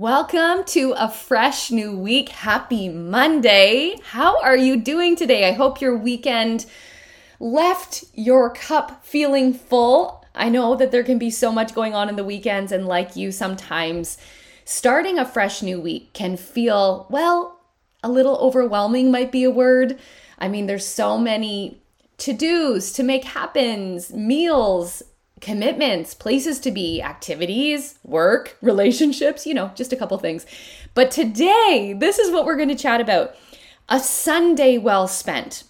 Welcome to a fresh new week. Happy Monday. How are you doing today? I hope your weekend left your cup feeling full. I know that there can be so much going on in the weekends, and like you, sometimes starting a fresh new week can feel, well, a little overwhelming, might be a word. I mean, there's so many to dos to make happens, meals, commitments, places to be, activities, work, relationships, you know, just a couple things. But today, this is what we're going to chat about a Sunday well spent.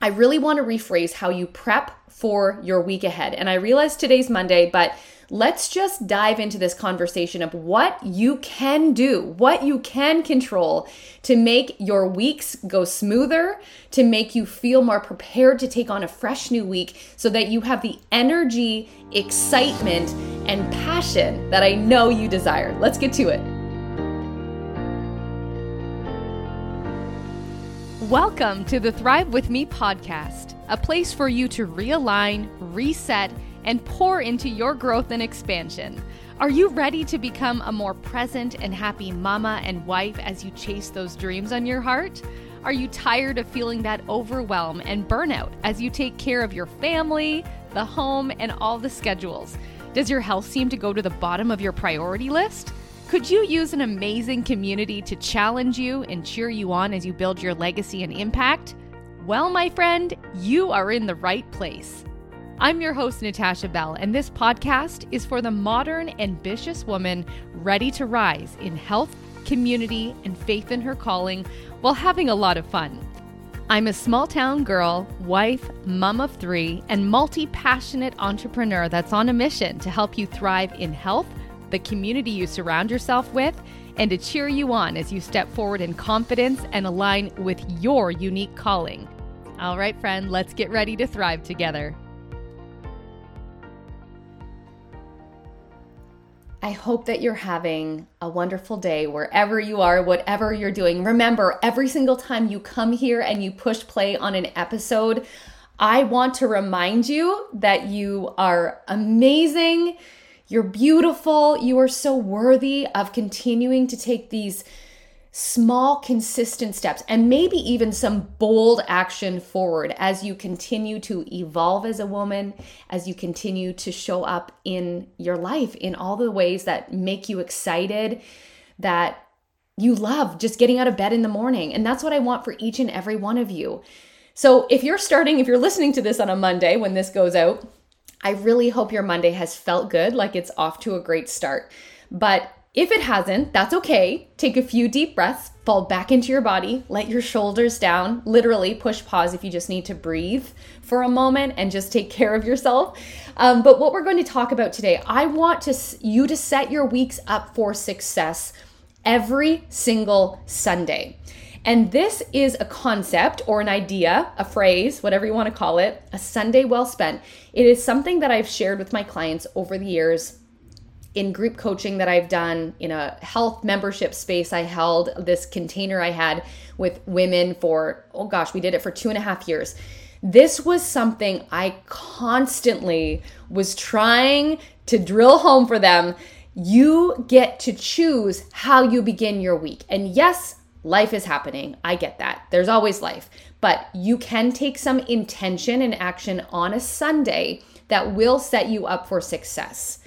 I really want to rephrase how you prep for your week ahead. And I realize today's Monday, but let's just dive into this conversation of what you can do, what you can control to make your weeks go smoother, to make you feel more prepared to take on a fresh new week so that you have the energy, excitement, and passion that I know you desire. Let's get to it. Welcome to the Thrive With Me podcast, a place for you to realign, reset, and pour into your growth and expansion. Are you ready to become a more present and happy mama and wife as you chase those dreams on your heart? Are you tired of feeling that overwhelm and burnout as you take care of your family, the home, and all the schedules? Does your health seem to go to the bottom of your priority list? Could you use an amazing community to challenge you and cheer you on as you build your legacy and impact? Well, my friend, you are in the right place. I'm your host, Natasha Bell, and this podcast is for the modern, ambitious woman ready to rise in health, community, and faith in her calling while having a lot of fun. I'm a small town girl, wife, mom of three, and multi passionate entrepreneur that's on a mission to help you thrive in health the community you surround yourself with, and to cheer you on as you step forward in confidence and align with your unique calling. All right, friend, let's get ready to thrive together. I hope that you're having a wonderful day wherever you are, whatever you're doing. Remember, every single time you come here and you push play on an episode, I want to remind you that you are amazing you're beautiful. You are so worthy of continuing to take these small, consistent steps and maybe even some bold action forward as you continue to evolve as a woman, as you continue to show up in your life in all the ways that make you excited, that you love just getting out of bed in the morning. And that's what I want for each and every one of you. So if you're starting, if you're listening to this on a Monday when this goes out, I really hope your Monday has felt good, like it's off to a great start. But if it hasn't, that's okay. Take a few deep breaths, fall back into your body, let your shoulders down, literally push pause if you just need to breathe for a moment and just take care of yourself. Um, but what we're going to talk about today, I want to you to set your weeks up for success every single Sunday. And this is a concept or an idea, a phrase, whatever you want to call it, a Sunday well spent. It is something that I've shared with my clients over the years in group coaching that I've done in a health membership space. I held this container I had with women for, oh gosh, we did it for two and a half years. This was something I constantly was trying to drill home for them. You get to choose how you begin your week. And yes, Life is happening. I get that. There's always life. But you can take some intention and action on a Sunday that will set you up for success.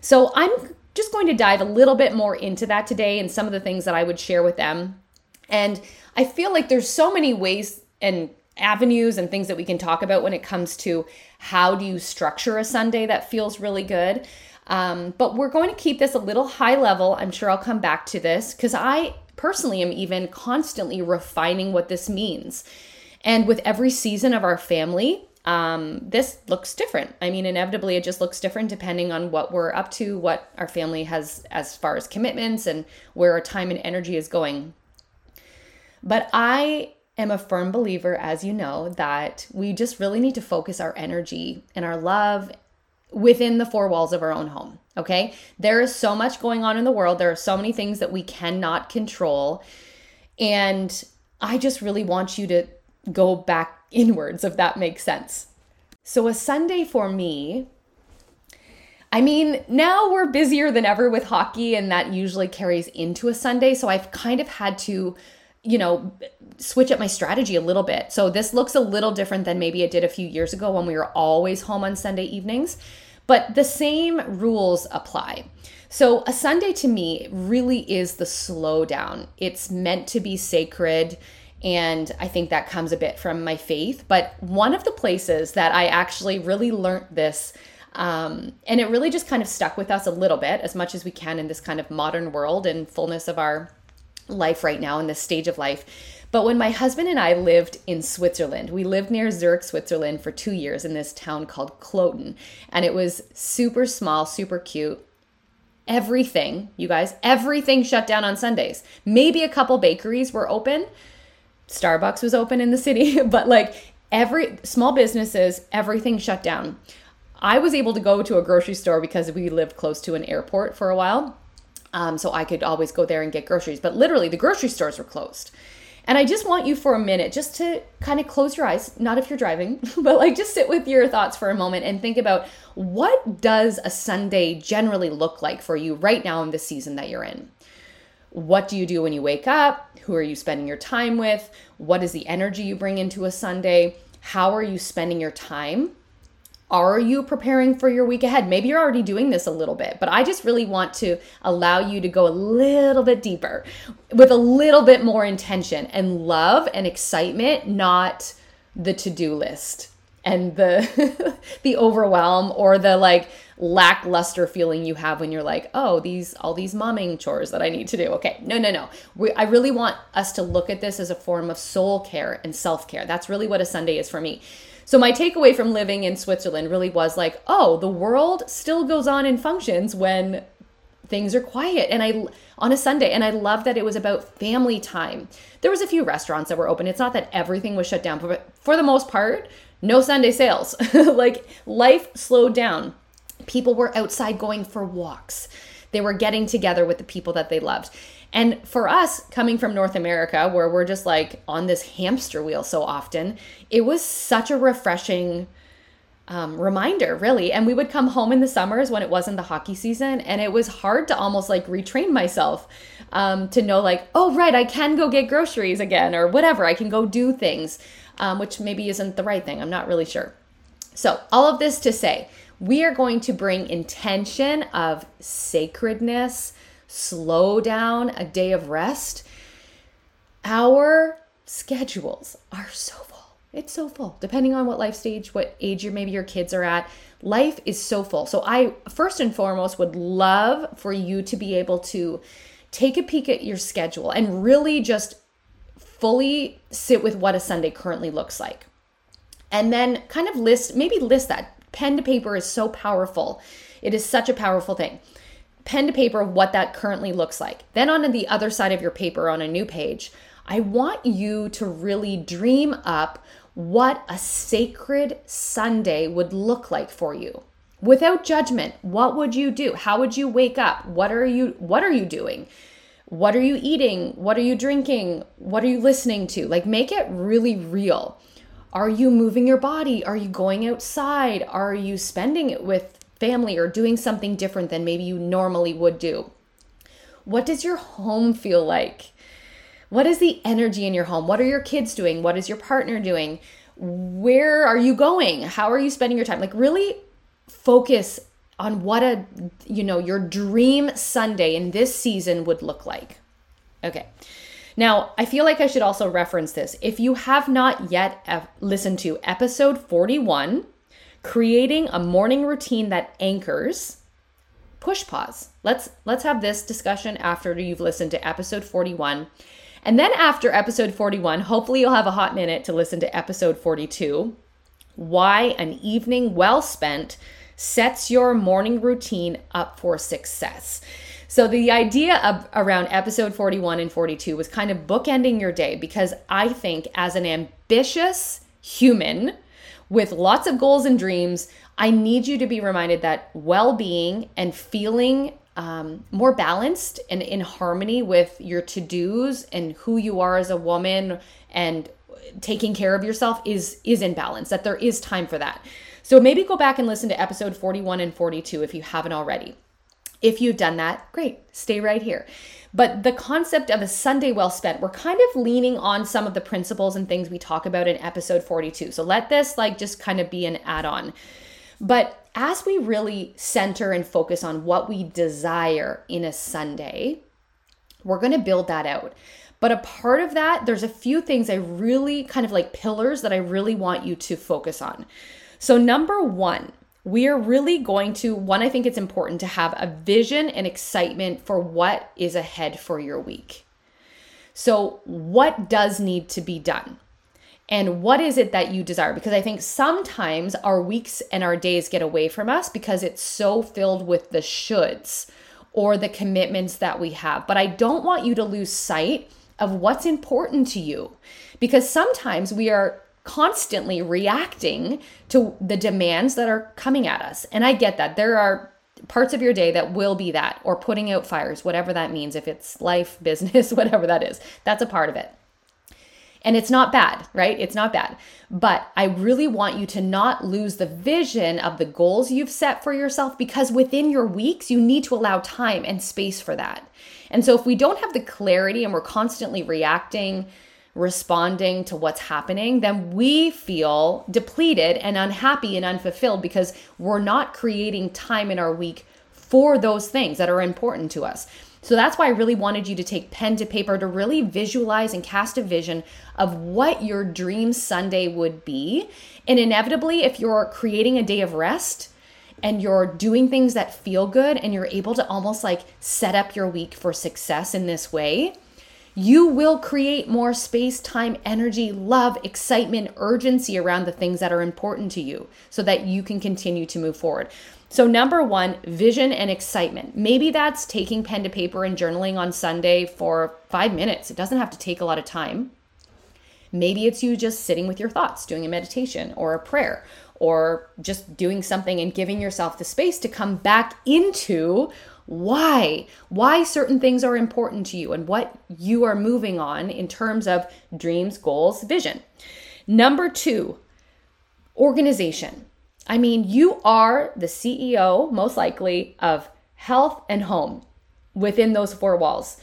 So I'm just going to dive a little bit more into that today and some of the things that I would share with them. And I feel like there's so many ways and avenues and things that we can talk about when it comes to how do you structure a Sunday that feels really good. Um, but we're going to keep this a little high level. I'm sure I'll come back to this because I personally am even constantly refining what this means. And with every season of our family, um, this looks different. I mean, inevitably, it just looks different depending on what we're up to, what our family has as far as commitments, and where our time and energy is going. But I am a firm believer, as you know, that we just really need to focus our energy and our love within the four walls of our own home. Okay. There is so much going on in the world. There are so many things that we cannot control. And I just really want you to go back inwards, if that makes sense. So, a Sunday for me, I mean, now we're busier than ever with hockey, and that usually carries into a Sunday. So I've kind of had to, you know, switch up my strategy a little bit. So this looks a little different than maybe it did a few years ago when we were always home on Sunday evenings. But the same rules apply. So a Sunday to me really is the slowdown. It's meant to be sacred. And I think that comes a bit from my faith. But one of the places that I actually really learned this um, and it really just kind of stuck with us a little bit, as much as we can in this kind of modern world and fullness of our life right now in this stage of life. But when my husband and I lived in Switzerland, we lived near Zurich, Switzerland for two years in this town called Kloten. And it was super small, super cute. Everything, you guys, everything shut down on Sundays. Maybe a couple bakeries were open. Starbucks was open in the city, but like every small businesses, everything shut down. I was able to go to a grocery store because we lived close to an airport for a while. Um, so I could always go there and get groceries. But literally, the grocery stores were closed. And I just want you for a minute just to kind of close your eyes, not if you're driving, but like just sit with your thoughts for a moment and think about what does a Sunday generally look like for you right now in the season that you're in? What do you do when you wake up? Who are you spending your time with? What is the energy you bring into a Sunday? How are you spending your time? Are you preparing for your week ahead? Maybe you're already doing this a little bit, but I just really want to allow you to go a little bit deeper with a little bit more intention and love and excitement, not the to-do list and the the overwhelm or the like lackluster feeling you have when you're like, oh, these all these momming chores that I need to do. Okay, no, no, no. We, I really want us to look at this as a form of soul care and self care. That's really what a Sunday is for me. So my takeaway from living in Switzerland really was like, oh, the world still goes on and functions when things are quiet and I on a Sunday and I love that it was about family time. There was a few restaurants that were open. It's not that everything was shut down, but for the most part, no Sunday sales. like life slowed down. People were outside going for walks. They were getting together with the people that they loved. And for us, coming from North America, where we're just like on this hamster wheel so often, it was such a refreshing um, reminder, really. And we would come home in the summers when it wasn't the hockey season, and it was hard to almost like retrain myself um, to know, like, oh, right, I can go get groceries again, or whatever. I can go do things, um, which maybe isn't the right thing. I'm not really sure. So, all of this to say, we are going to bring intention of sacredness slow down, a day of rest, our schedules are so full. It's so full, depending on what life stage, what age your maybe your kids are at. Life is so full. So I first and foremost would love for you to be able to take a peek at your schedule and really just fully sit with what a Sunday currently looks like. And then kind of list, maybe list that. Pen to paper is so powerful. It is such a powerful thing pen to paper what that currently looks like. Then on the other side of your paper on a new page, I want you to really dream up what a sacred Sunday would look like for you. Without judgment, what would you do? How would you wake up? What are you what are you doing? What are you eating? What are you drinking? What are you listening to? Like make it really real. Are you moving your body? Are you going outside? Are you spending it with family or doing something different than maybe you normally would do. What does your home feel like? What is the energy in your home? What are your kids doing? What is your partner doing? Where are you going? How are you spending your time? Like really focus on what a you know, your dream Sunday in this season would look like. Okay. Now, I feel like I should also reference this. If you have not yet listened to episode 41, creating a morning routine that anchors push pause let's let's have this discussion after you've listened to episode 41 and then after episode 41 hopefully you'll have a hot minute to listen to episode 42 why an evening well spent sets your morning routine up for success. So the idea of around episode 41 and 42 was kind of bookending your day because I think as an ambitious human with lots of goals and dreams, I need you to be reminded that well being and feeling um, more balanced and in harmony with your to dos and who you are as a woman and taking care of yourself is is in balance that there is time for that So maybe go back and listen to episode 41 and 42 if you haven't already. If you've done that, great, stay right here. But the concept of a Sunday well spent, we're kind of leaning on some of the principles and things we talk about in episode 42. So let this like just kind of be an add on. But as we really center and focus on what we desire in a Sunday, we're going to build that out. But a part of that, there's a few things I really kind of like pillars that I really want you to focus on. So, number one, we are really going to, one, I think it's important to have a vision and excitement for what is ahead for your week. So, what does need to be done? And what is it that you desire? Because I think sometimes our weeks and our days get away from us because it's so filled with the shoulds or the commitments that we have. But I don't want you to lose sight of what's important to you because sometimes we are constantly reacting to the demands that are coming at us. And I get that. There are parts of your day that will be that, or putting out fires, whatever that means, if it's life, business, whatever that is. That's a part of it. And it's not bad, right? It's not bad. But I really want you to not lose the vision of the goals you've set for yourself because within your weeks, you need to allow time and space for that. And so if we don't have the clarity and we're constantly reacting, responding to what's happening, then we feel depleted and unhappy and unfulfilled because we're not creating time in our week for those things that are important to us. So that's why I really wanted you to take pen to paper to really visualize and cast a vision of what your dream Sunday would be. And inevitably, if you're creating a day of rest, and you're doing things that feel good and you're able to almost like set up your week for success in this way, you will create more space, time, energy, love, excitement, urgency around the things that are important to you so that you can continue to move forward. So, number one, vision and excitement. Maybe that's taking pen to paper and journaling on Sunday for five minutes. It doesn't have to take a lot of time. Maybe it's you just sitting with your thoughts, doing a meditation or a prayer, or just doing something and giving yourself the space to come back into why why certain things are important to you and what you are moving on in terms of dreams goals vision. Number 2 organization. I mean you are the ceo most likely of health and home within those four walls.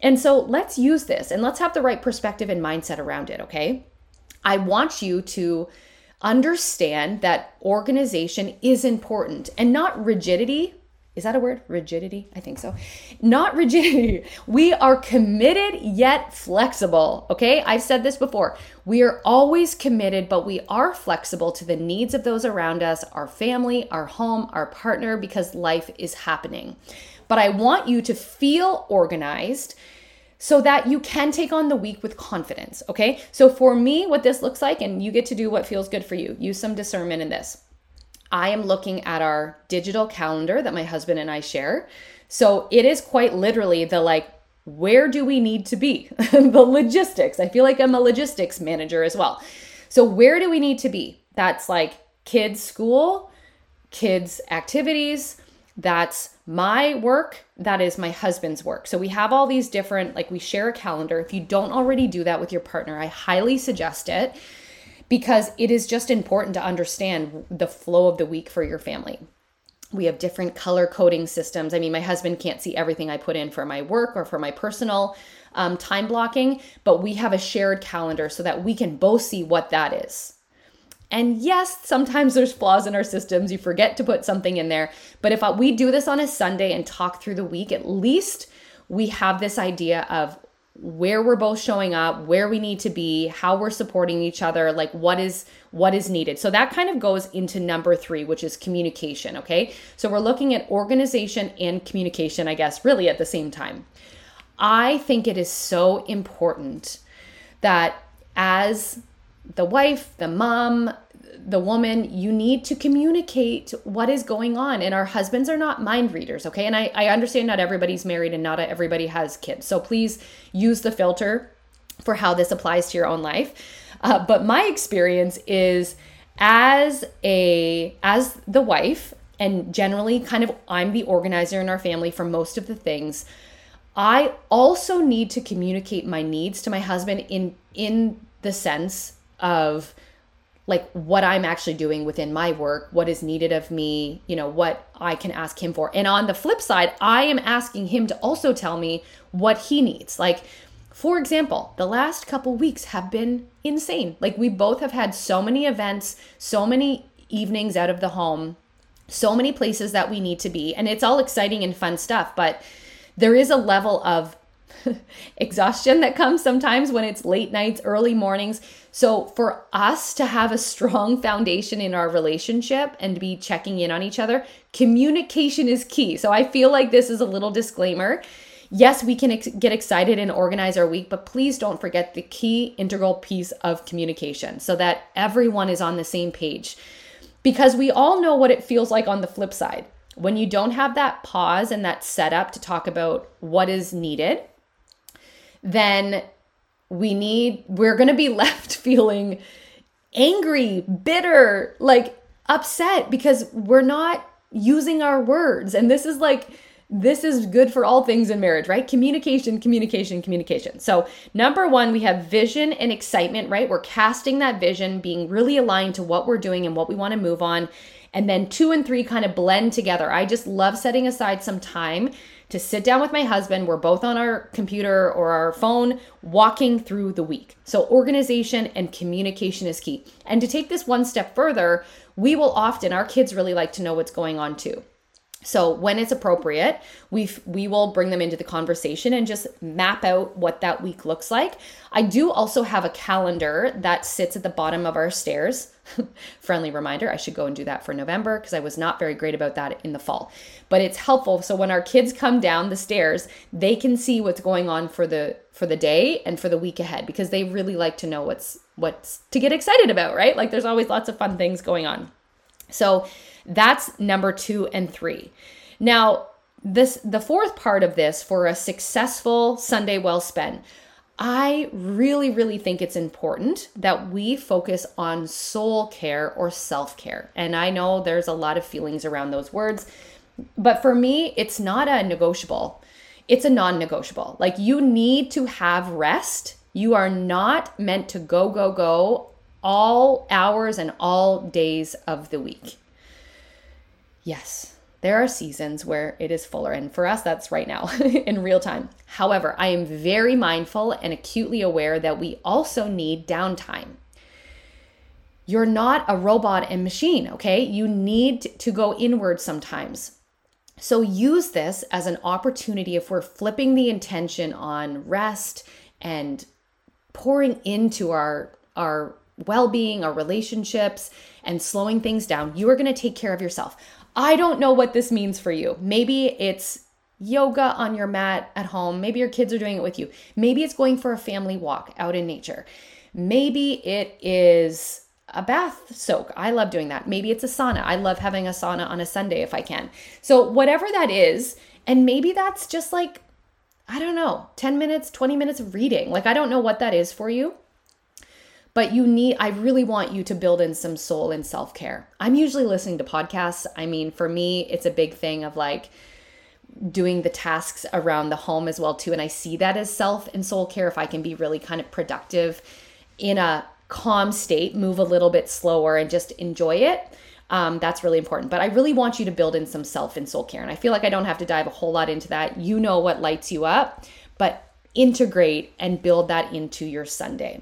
And so let's use this and let's have the right perspective and mindset around it okay? I want you to understand that organization is important and not rigidity. Is that a word? Rigidity? I think so. Not rigidity. We are committed yet flexible. Okay. I've said this before. We are always committed, but we are flexible to the needs of those around us, our family, our home, our partner, because life is happening. But I want you to feel organized so that you can take on the week with confidence. Okay. So for me, what this looks like, and you get to do what feels good for you, use some discernment in this. I am looking at our digital calendar that my husband and I share. So it is quite literally the like, where do we need to be? the logistics. I feel like I'm a logistics manager as well. So, where do we need to be? That's like kids' school, kids' activities, that's my work, that is my husband's work. So we have all these different, like we share a calendar. If you don't already do that with your partner, I highly suggest it because it is just important to understand the flow of the week for your family. We have different color coding systems. I mean, my husband can't see everything I put in for my work or for my personal um, time blocking, but we have a shared calendar so that we can both see what that is. And yes, sometimes there's flaws in our systems. You forget to put something in there. But if we do this on a Sunday and talk through the week, at least we have this idea of where we're both showing up, where we need to be, how we're supporting each other, like what is what is needed. So that kind of goes into number 3, which is communication, okay? So we're looking at organization and communication, I guess, really at the same time. I think it is so important that as the wife, the mom, the woman, you need to communicate what is going on. And our husbands are not mind readers, okay? And I, I understand not everybody's married and not everybody has kids. So please use the filter for how this applies to your own life. Uh, but my experience is as a as the wife and generally kind of I'm the organizer in our family for most of the things. I also need to communicate my needs to my husband in in the sense of like what I'm actually doing within my work, what is needed of me, you know, what I can ask him for. And on the flip side, I am asking him to also tell me what he needs. Like, for example, the last couple weeks have been insane. Like, we both have had so many events, so many evenings out of the home, so many places that we need to be. And it's all exciting and fun stuff, but there is a level of exhaustion that comes sometimes when it's late nights, early mornings. So, for us to have a strong foundation in our relationship and be checking in on each other, communication is key. So, I feel like this is a little disclaimer. Yes, we can ex- get excited and organize our week, but please don't forget the key integral piece of communication so that everyone is on the same page. Because we all know what it feels like on the flip side. When you don't have that pause and that setup to talk about what is needed, then we need, we're going to be left feeling angry, bitter, like upset because we're not using our words. And this is like, this is good for all things in marriage, right? Communication, communication, communication. So, number one, we have vision and excitement, right? We're casting that vision, being really aligned to what we're doing and what we want to move on. And then two and three kind of blend together. I just love setting aside some time to sit down with my husband. We're both on our computer or our phone walking through the week. So, organization and communication is key. And to take this one step further, we will often, our kids really like to know what's going on too. So when it's appropriate, we we will bring them into the conversation and just map out what that week looks like. I do also have a calendar that sits at the bottom of our stairs. Friendly reminder, I should go and do that for November because I was not very great about that in the fall. But it's helpful so when our kids come down the stairs, they can see what's going on for the for the day and for the week ahead because they really like to know what's what's to get excited about, right? Like there's always lots of fun things going on. So that's number two and three. Now, this the fourth part of this for a successful Sunday well spent. I really, really think it's important that we focus on soul care or self care. And I know there's a lot of feelings around those words, but for me, it's not a negotiable. It's a non negotiable. Like you need to have rest. You are not meant to go, go, go all hours and all days of the week. Yes, there are seasons where it is fuller, and for us, that's right now in real time. However, I am very mindful and acutely aware that we also need downtime. You're not a robot and machine, okay? You need to go inward sometimes. So use this as an opportunity if we're flipping the intention on rest and pouring into our our well-being, our relationships and slowing things down. You are going to take care of yourself. I don't know what this means for you. Maybe it's yoga on your mat at home. Maybe your kids are doing it with you. Maybe it's going for a family walk out in nature. Maybe it is a bath soak. I love doing that. Maybe it's a sauna. I love having a sauna on a Sunday if I can. So, whatever that is, and maybe that's just like, I don't know, 10 minutes, 20 minutes of reading. Like, I don't know what that is for you but you need i really want you to build in some soul and self-care. I'm usually listening to podcasts. I mean for me it's a big thing of like doing the tasks around the home as well too. And i see that as self and soul care if i can be really kind of productive in a calm state move a little bit slower and just enjoy it um, that's really important. But i really want you to build in some self and soul care. And i feel like i don't have to dive a whole lot into that. You know what lights you up but integrate and build that into your sunday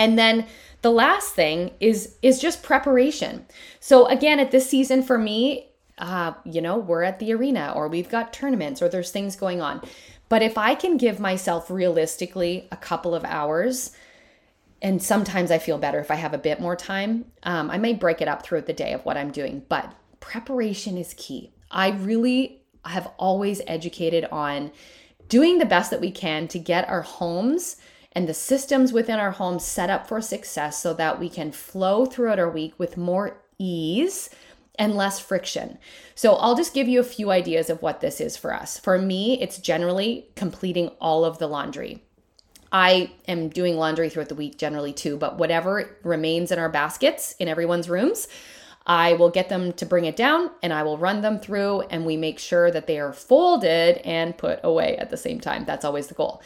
and then the last thing is is just preparation. So again, at this season for me, uh, you know, we're at the arena or we've got tournaments or there's things going on. But if I can give myself realistically a couple of hours, and sometimes I feel better if I have a bit more time, um, I may break it up throughout the day of what I'm doing. But preparation is key. I really have always educated on doing the best that we can to get our homes and the systems within our homes set up for success so that we can flow throughout our week with more ease and less friction. So, I'll just give you a few ideas of what this is for us. For me, it's generally completing all of the laundry. I am doing laundry throughout the week generally too, but whatever remains in our baskets in everyone's rooms, I will get them to bring it down and I will run them through and we make sure that they are folded and put away at the same time. That's always the goal.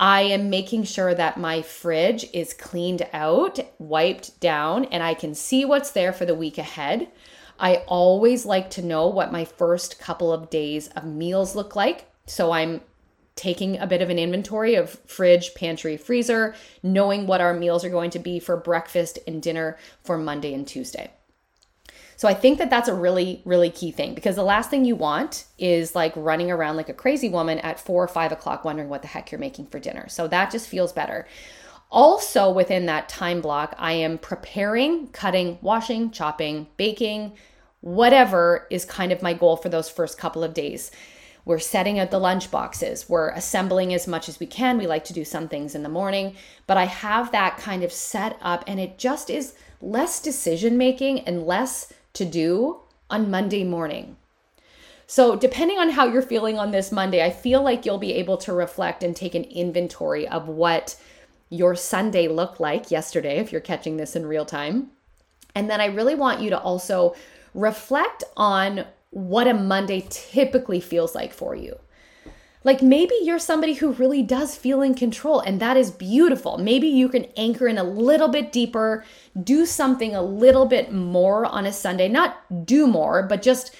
I am making sure that my fridge is cleaned out, wiped down, and I can see what's there for the week ahead. I always like to know what my first couple of days of meals look like. So I'm taking a bit of an inventory of fridge, pantry, freezer, knowing what our meals are going to be for breakfast and dinner for Monday and Tuesday. So I think that that's a really, really key thing because the last thing you want is like running around like a crazy woman at four or five o'clock wondering what the heck you're making for dinner. So that just feels better. Also, within that time block, I am preparing, cutting, washing, chopping, baking, whatever is kind of my goal for those first couple of days. We're setting out the lunch boxes. We're assembling as much as we can. We like to do some things in the morning, but I have that kind of set up and it just is less decision making and less to do on Monday morning. So, depending on how you're feeling on this Monday, I feel like you'll be able to reflect and take an inventory of what your Sunday looked like yesterday, if you're catching this in real time. And then I really want you to also reflect on what a Monday typically feels like for you. Like maybe you're somebody who really does feel in control, and that is beautiful. Maybe you can anchor in a little bit deeper, do something a little bit more on a Sunday. Not do more, but just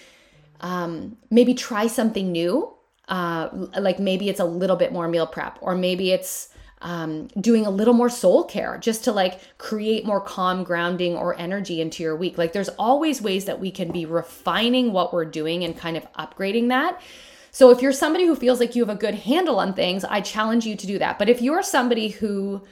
um, maybe try something new. Uh, like maybe it's a little bit more meal prep, or maybe it's um, doing a little more soul care just to like create more calm grounding or energy into your week. Like there's always ways that we can be refining what we're doing and kind of upgrading that. So if you're somebody who feels like you have a good handle on things, I challenge you to do that. But if you're somebody who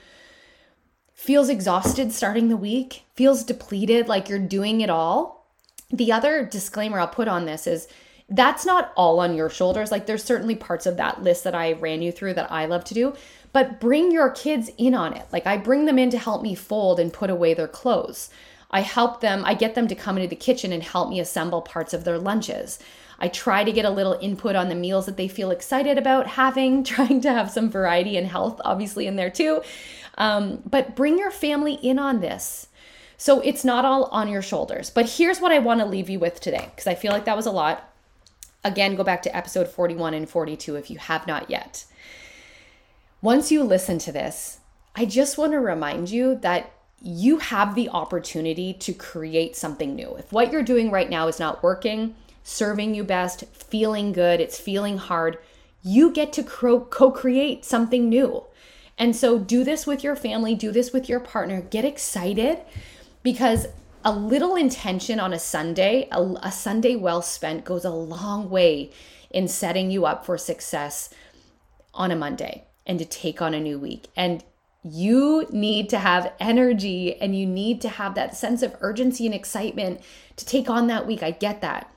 feels exhausted starting the week, feels depleted, like you're doing it all, the other disclaimer I'll put on this is that's not all on your shoulders. Like there's certainly parts of that list that I ran you through that I love to do, but bring your kids in on it. Like I bring them in to help me fold and put away their clothes. I help them, I get them to come into the kitchen and help me assemble parts of their lunches. I try to get a little input on the meals that they feel excited about having, trying to have some variety and health, obviously, in there too. Um, but bring your family in on this. So it's not all on your shoulders. But here's what I want to leave you with today, because I feel like that was a lot. Again, go back to episode 41 and 42 if you have not yet. Once you listen to this, I just want to remind you that you have the opportunity to create something new. If what you're doing right now is not working, serving you best, feeling good, it's feeling hard, you get to co create something new. And so do this with your family, do this with your partner, get excited because a little intention on a Sunday, a, a, Sunday well spent, goes a long way in setting you up for success on a Monday and to take on a new week. And you need to have energy and you need to have that sense of urgency and excitement to take on that week. I get that.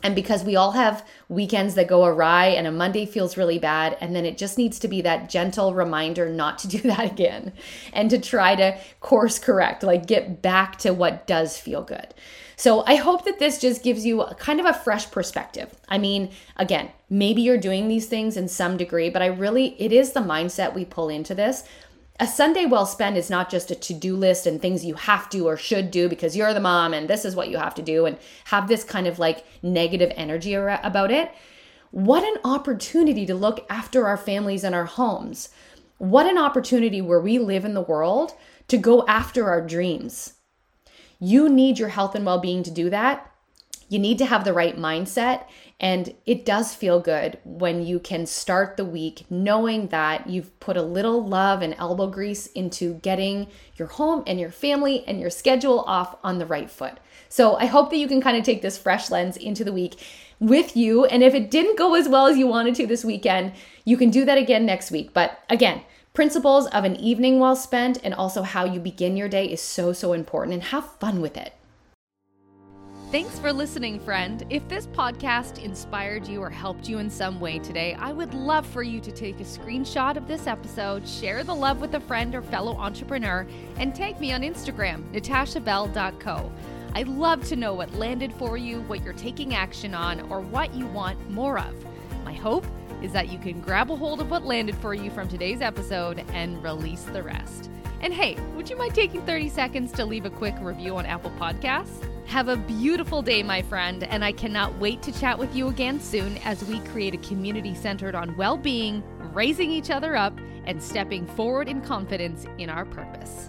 And because we all have weekends that go awry and a Monday feels really bad, and then it just needs to be that gentle reminder not to do that again and to try to course correct, like get back to what does feel good. So I hope that this just gives you kind of a fresh perspective. I mean, again, maybe you're doing these things in some degree, but I really, it is the mindset we pull into this a Sunday well spent is not just a to do list and things you have to or should do because you're the mom and this is what you have to do and have this kind of like negative energy about it. What an opportunity to look after our families and our homes. What an opportunity where we live in the world to go after our dreams. You need your health and well being to do that. You need to have the right mindset and it does feel good when you can start the week knowing that you've put a little love and elbow grease into getting your home and your family and your schedule off on the right foot. So I hope that you can kind of take this fresh lens into the week with you. And if it didn't go as well as you wanted to this weekend, you can do that again next week. But again, principles of an evening well spent and also how you begin your day is so, so important and have fun with it. Thanks for listening, friend. If this podcast inspired you or helped you in some way today, I would love for you to take a screenshot of this episode, share the love with a friend or fellow entrepreneur, and tag me on Instagram, natashabell.co. I'd love to know what landed for you, what you're taking action on, or what you want more of. My hope is that you can grab a hold of what landed for you from today's episode and release the rest. And hey, would you mind taking 30 seconds to leave a quick review on Apple Podcasts? Have a beautiful day, my friend, and I cannot wait to chat with you again soon as we create a community centered on well being, raising each other up, and stepping forward in confidence in our purpose.